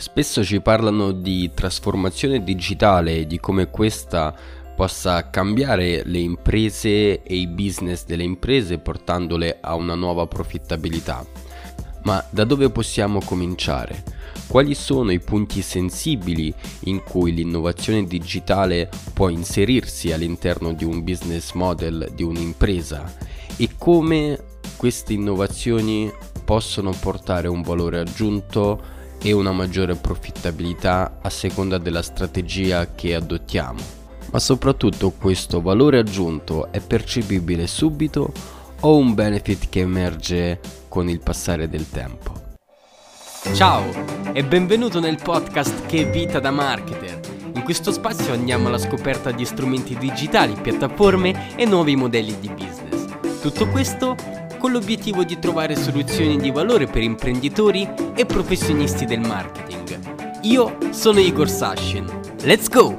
Spesso ci parlano di trasformazione digitale e di come questa possa cambiare le imprese e i business delle imprese portandole a una nuova profittabilità. Ma da dove possiamo cominciare? Quali sono i punti sensibili in cui l'innovazione digitale può inserirsi all'interno di un business model di un'impresa e come queste innovazioni possono portare un valore aggiunto e una maggiore profittabilità a seconda della strategia che adottiamo. Ma soprattutto questo valore aggiunto è percepibile subito o un benefit che emerge con il passare del tempo? Ciao e benvenuto nel podcast Che vita da marketer. In questo spazio andiamo alla scoperta di strumenti digitali, piattaforme e nuovi modelli di business. Tutto questo con l'obiettivo di trovare soluzioni di valore per imprenditori e professionisti del marketing. Io sono Igor Sashin. Let's go!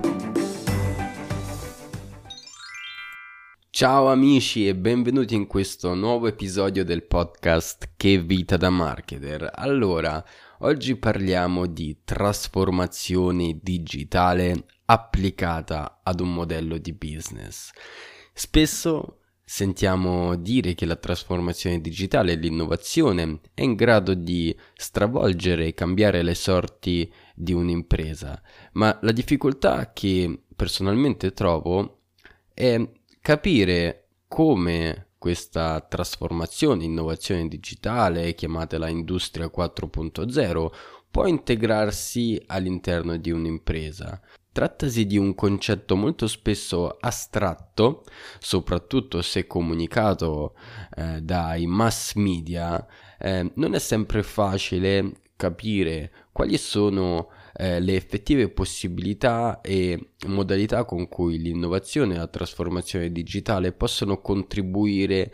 Ciao amici e benvenuti in questo nuovo episodio del podcast Che vita da marketer. Allora, oggi parliamo di trasformazione digitale applicata ad un modello di business. Spesso sentiamo dire che la trasformazione digitale e l'innovazione è in grado di stravolgere e cambiare le sorti di un'impresa, ma la difficoltà che personalmente trovo è capire come questa trasformazione, innovazione digitale, chiamatela industria 4.0, può integrarsi all'interno di un'impresa. Trattasi di un concetto molto spesso astratto, soprattutto se comunicato eh, dai mass media, eh, non è sempre facile capire quali sono eh, le effettive possibilità e modalità con cui l'innovazione e la trasformazione digitale possono contribuire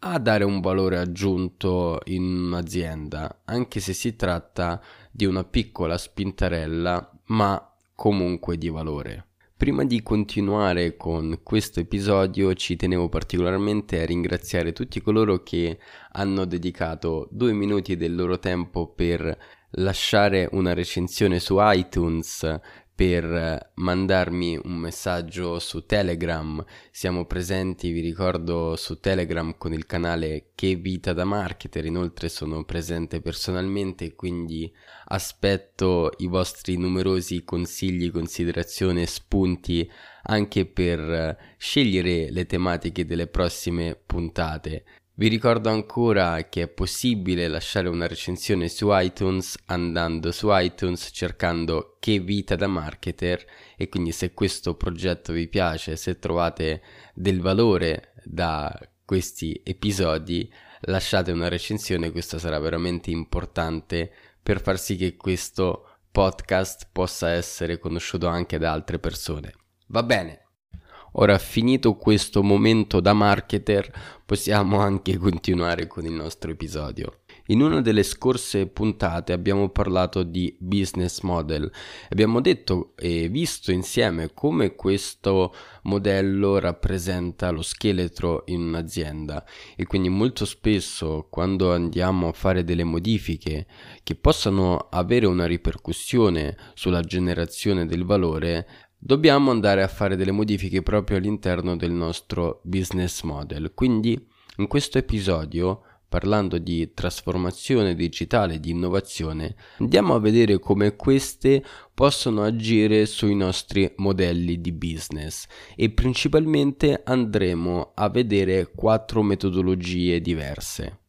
a dare un valore aggiunto in un'azienda, anche se si tratta di una piccola spintarella, ma comunque di valore. Prima di continuare con questo episodio ci tenevo particolarmente a ringraziare tutti coloro che hanno dedicato due minuti del loro tempo per lasciare una recensione su iTunes per mandarmi un messaggio su Telegram. Siamo presenti, vi ricordo, su Telegram con il canale Che Vita da Marketer. Inoltre sono presente personalmente, quindi aspetto i vostri numerosi consigli, considerazioni e spunti anche per scegliere le tematiche delle prossime puntate. Vi ricordo ancora che è possibile lasciare una recensione su iTunes andando su iTunes cercando che vita da marketer e quindi se questo progetto vi piace, se trovate del valore da questi episodi, lasciate una recensione, questo sarà veramente importante per far sì che questo podcast possa essere conosciuto anche da altre persone. Va bene, Ora, finito questo momento da marketer, possiamo anche continuare con il nostro episodio. In una delle scorse puntate abbiamo parlato di business model. Abbiamo detto e visto insieme come questo modello rappresenta lo scheletro in un'azienda e quindi molto spesso quando andiamo a fare delle modifiche che possano avere una ripercussione sulla generazione del valore, dobbiamo andare a fare delle modifiche proprio all'interno del nostro business model. Quindi in questo episodio, parlando di trasformazione digitale, di innovazione, andiamo a vedere come queste possono agire sui nostri modelli di business e principalmente andremo a vedere quattro metodologie diverse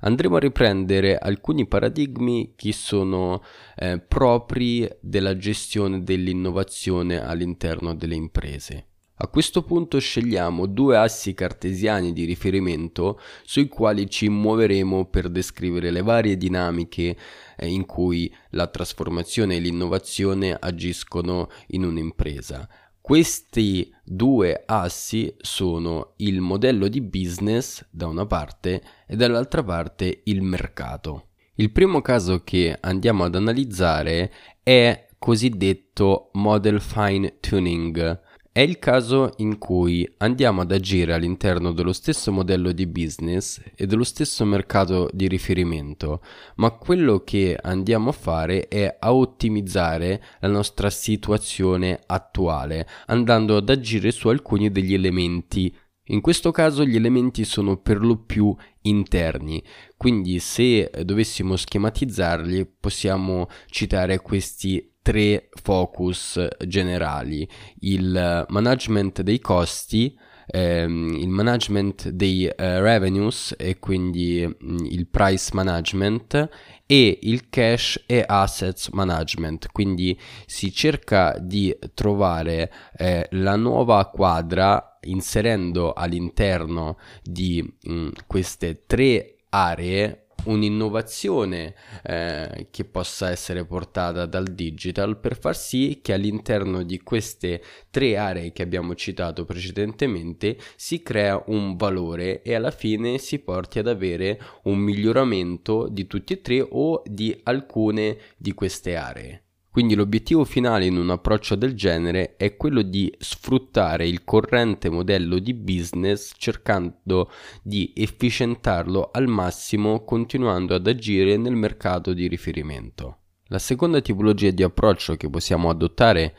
andremo a riprendere alcuni paradigmi che sono eh, propri della gestione dell'innovazione all'interno delle imprese. A questo punto scegliamo due assi cartesiani di riferimento sui quali ci muoveremo per descrivere le varie dinamiche eh, in cui la trasformazione e l'innovazione agiscono in un'impresa. Questi due assi sono il modello di business da una parte e dall'altra parte il mercato. Il primo caso che andiamo ad analizzare è cosiddetto model fine tuning. È il caso in cui andiamo ad agire all'interno dello stesso modello di business e dello stesso mercato di riferimento, ma quello che andiamo a fare è a ottimizzare la nostra situazione attuale, andando ad agire su alcuni degli elementi. In questo caso gli elementi sono per lo più interni, quindi se dovessimo schematizzarli possiamo citare questi tre focus generali, il management dei costi, ehm, il management dei eh, revenues e quindi mh, mm, il price management e il cash e assets management. Quindi si cerca di trovare eh, la nuova quadra inserendo all'interno di mh, mm, queste tre aree un'innovazione eh, che possa essere portata dal digital per far sì che all'interno di queste tre aree che abbiamo citato precedentemente si crea un valore e alla fine si porti ad avere un miglioramento di tutti e tre o di alcune di queste aree. Quindi l'obiettivo finale in un approccio del genere è quello di sfruttare il corrente modello di business cercando di efficientarlo al massimo continuando ad agire nel mercato di riferimento. La seconda tipologia di approccio che possiamo adottare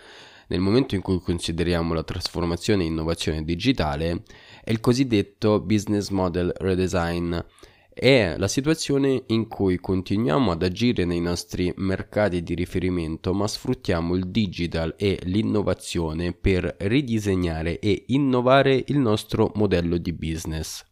nel momento in cui consideriamo la trasformazione e innovazione digitale è il cosiddetto business model redesign è la situazione in cui continuiamo ad agire nei nostri mercati di riferimento ma sfruttiamo il digital e l'innovazione per ridisegnare e innovare il nostro modello di business.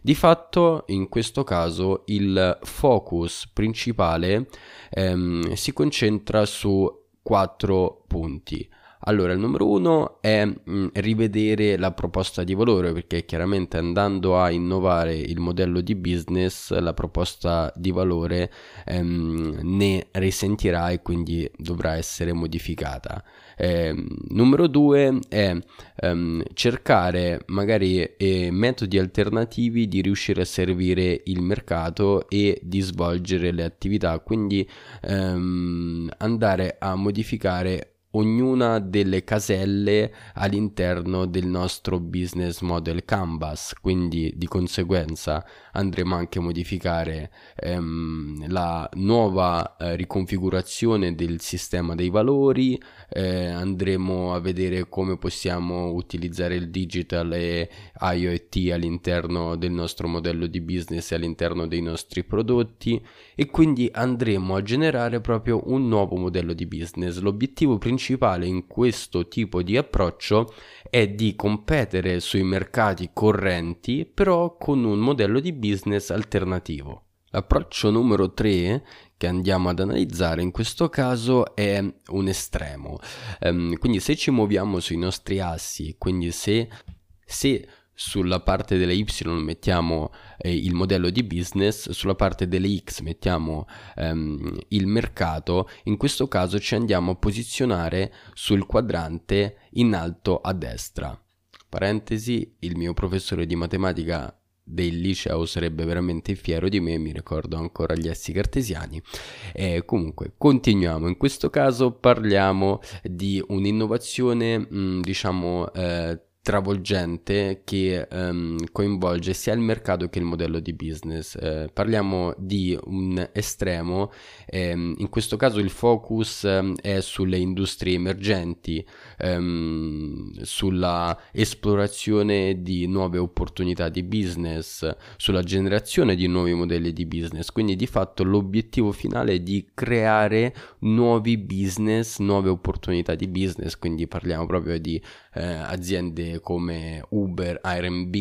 Di fatto in questo caso il focus principale ehm, si concentra su quattro punti. Allora, il numero uno è mh, mm, rivedere la proposta di valore, perché chiaramente andando a innovare il modello di business, la proposta di valore ehm, ne risentirà e quindi dovrà essere modificata. Eh, numero due è ehm, cercare magari eh, metodi alternativi di riuscire a servire il mercato e di svolgere le attività, quindi ehm, andare a modificare ognuna delle caselle all'interno del nostro business model canvas. Quindi di conseguenza andremo anche a modificare ehm, la nuova eh, riconfigurazione del sistema dei valori eh, andremo a vedere come possiamo utilizzare il digital e IoT all'interno del nostro modello di business e all'interno dei nostri prodotti. E quindi andremo a generare proprio un nuovo modello di business. L'obiettivo principale principale in questo tipo di approccio è di competere sui mercati correnti, però con un modello di business alternativo. L'approccio numero 3 che andiamo ad analizzare in questo caso è un estremo. Um, quindi se ci muoviamo sui nostri assi, quindi se, se sulla parte delle Y mettiamo eh, il modello di business, sulla parte delle X mettiamo ehm, il mercato, in questo caso ci andiamo a posizionare sul quadrante in alto a destra. Parentesi, il mio professore di matematica del liceo sarebbe veramente fiero di me, mi ricordo ancora gli essi cartesiani. E comunque, continuiamo. In questo caso parliamo di un'innovazione, mh, mm, diciamo, eh, travolgente che um, coinvolge sia il mercato che il modello di business. Eh, parliamo di un estremo, ehm, in questo caso il focus ehm, è sulle industrie emergenti, ehm, sulla esplorazione di nuove opportunità di business, sulla generazione di nuovi modelli di business. Quindi di fatto l'obiettivo finale è di creare nuovi business, nuove opportunità di business, quindi parliamo proprio di eh, aziende come Uber, Airbnb,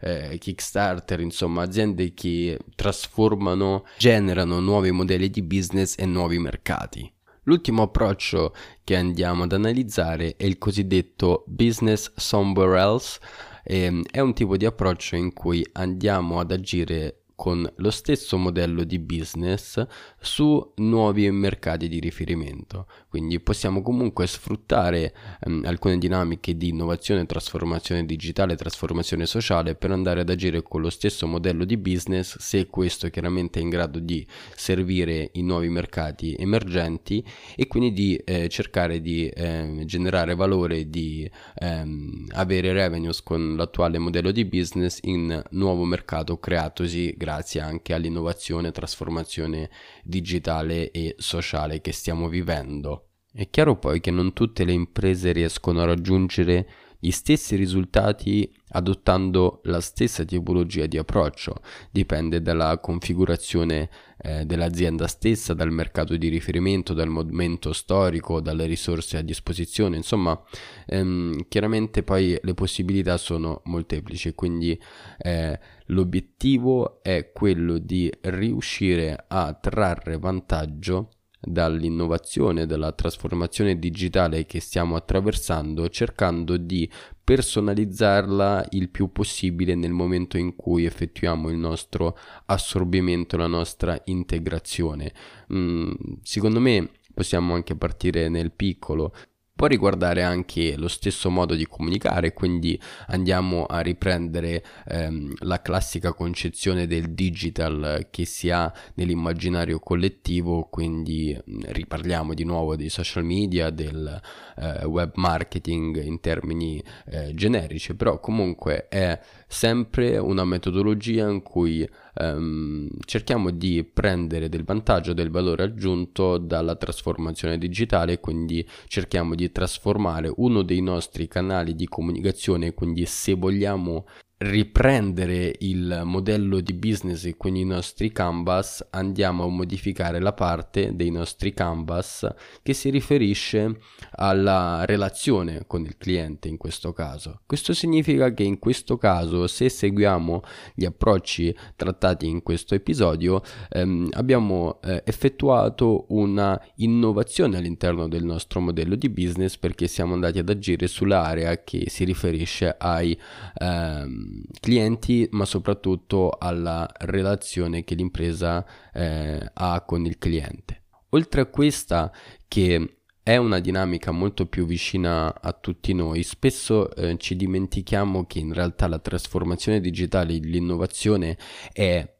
eh, Kickstarter, insomma aziende che trasformano, generano nuovi modelli di business e nuovi mercati. L'ultimo approccio che andiamo ad analizzare è il cosiddetto business somewhere else. Ehm, è un tipo di approccio in cui andiamo ad agire con lo stesso modello di business su nuovi mercati di riferimento. Quindi possiamo comunque sfruttare ehm, alcune dinamiche di innovazione, trasformazione digitale, trasformazione sociale per andare ad agire con lo stesso modello di business se questo chiaramente è in grado di servire i nuovi mercati emergenti e quindi di eh, cercare di eh, generare valore, di ehm, avere revenues con l'attuale modello di business in nuovo mercato creatosi grazie anche all'innovazione, trasformazione digitale e sociale che stiamo vivendo. È chiaro poi che non tutte le imprese riescono a raggiungere gli stessi risultati adottando la stessa tipologia di approccio, dipende dalla configurazione eh, dell'azienda stessa, dal mercato di riferimento, dal momento storico, dalle risorse a disposizione, insomma ehm, chiaramente poi le possibilità sono molteplici, quindi eh, l'obiettivo è quello di riuscire a trarre vantaggio dall'innovazione, dalla trasformazione digitale che stiamo attraversando, cercando di personalizzarla il più possibile nel momento in cui effettuiamo il nostro assorbimento, la nostra integrazione. Mm, secondo me possiamo anche partire nel piccolo Può riguardare anche lo stesso modo di comunicare, quindi andiamo a riprendere ehm, la classica concezione del digital che si ha nell'immaginario collettivo, quindi mm, riparliamo di nuovo dei social media, del eh, web marketing in termini eh, generici, però comunque è sempre una metodologia in cui ehm, cerchiamo di prendere del vantaggio, del valore aggiunto dalla trasformazione digitale, quindi cerchiamo di trasformare uno dei nostri canali di comunicazione, quindi se vogliamo riprendere il modello di business quindi i nostri canvas andiamo a modificare la parte dei nostri canvas che si riferisce alla relazione con il cliente in questo caso. Questo significa che in questo caso se seguiamo gli approcci trattati in questo episodio ehm, abbiamo eh, effettuato una innovazione all'interno del nostro modello di business perché siamo andati ad agire sull'area che si riferisce ai ehm, clienti, ma soprattutto alla relazione che l'impresa eh, ha con il cliente. Oltre a questa che è una dinamica molto più vicina a tutti noi. Spesso eh, ci dimentichiamo che in realtà la trasformazione digitale, l'innovazione è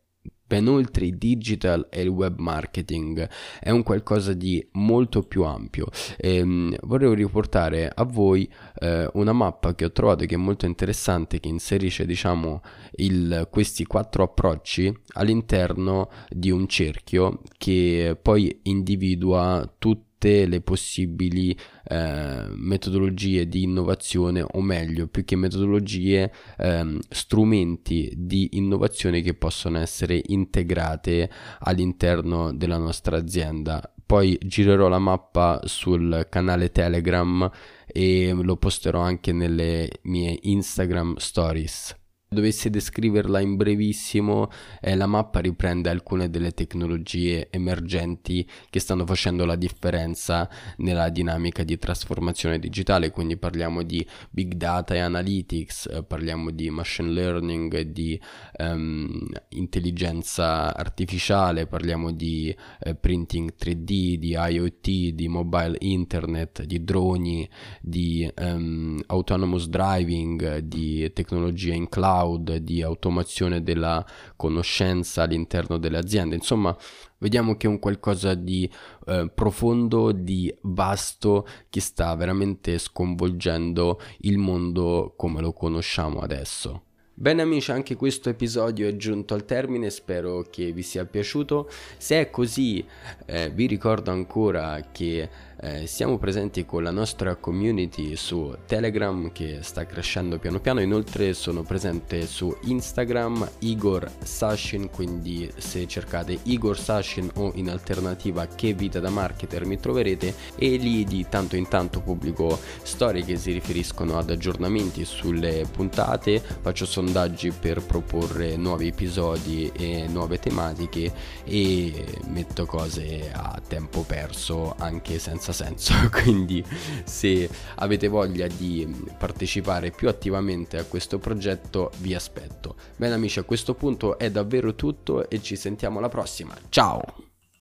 ben oltre il digital e il web marketing, è un qualcosa di molto più ampio. E, ehm, vorrei riportare a voi eh, una mappa che ho trovato che è molto interessante, che inserisce diciamo il, questi quattro approcci all'interno di un cerchio che poi individua tutti tutte le possibili eh, metodologie di innovazione o meglio più che metodologie eh, strumenti di innovazione che possono essere integrate all'interno della nostra azienda. Poi girerò la mappa sul canale telegram e lo posterò anche nelle mie instagram stories dovessi descriverla in brevissimo, eh, la mappa riprende alcune delle tecnologie emergenti che stanno facendo la differenza nella dinamica di trasformazione digitale, quindi parliamo di big data e analytics, eh, parliamo di machine learning, di um, intelligenza artificiale, parliamo di eh, printing 3D, di IoT, di mobile internet, di droni, di um, autonomous driving, di tecnologia in cloud cloud, di automazione della conoscenza all'interno delle aziende. Insomma, vediamo che è un qualcosa di eh, profondo, di vasto, che sta veramente sconvolgendo il mondo come lo conosciamo adesso. Bene amici, anche questo episodio è giunto al termine, spero che vi sia piaciuto. Se è così, eh, vi ricordo ancora che eh, siamo presenti con la nostra community su Telegram che sta crescendo piano piano, inoltre sono presente su Instagram Igor Sashin, quindi se cercate Igor Sashin o in alternativa che vita da marketer mi troverete. E lì di tanto in tanto pubblico storie che si riferiscono ad aggiornamenti sulle puntate, faccio sondaggi per proporre nuovi episodi e nuove tematiche e metto cose a tempo perso anche senza senso. Quindi se avete voglia di partecipare più attivamente a questo progetto vi aspetto. Bene amici a questo punto è davvero tutto e ci sentiamo alla prossima. Ciao